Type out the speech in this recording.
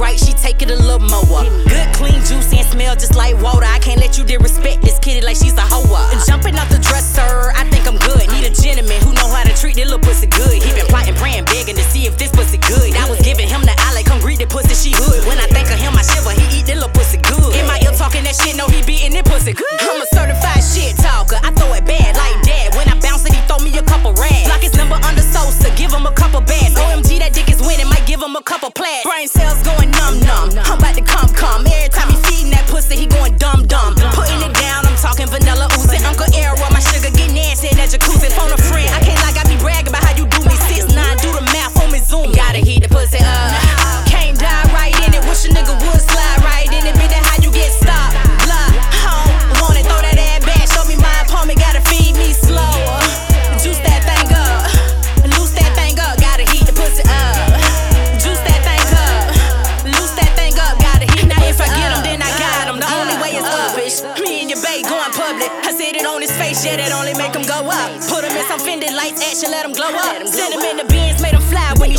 right, she take it a little more. Good, clean, juicy, and smell just like water. I can't let you disrespect this kitty like she's a hoe. And jumping off the dresser, I think I'm good. Need a gentleman who know how to treat this little pussy good. He been plotting, praying, begging to see if this pussy good. I was giving him the eye like, come greet the pussy, she hood. When I think of him, I shiver, he eat this little pussy good. In my ear talking that shit, no, he beating this pussy good. It on his face, yeah, that only make him go up. Put him in some fended lights, action, let him glow up. Send him in the bins, made him fly when he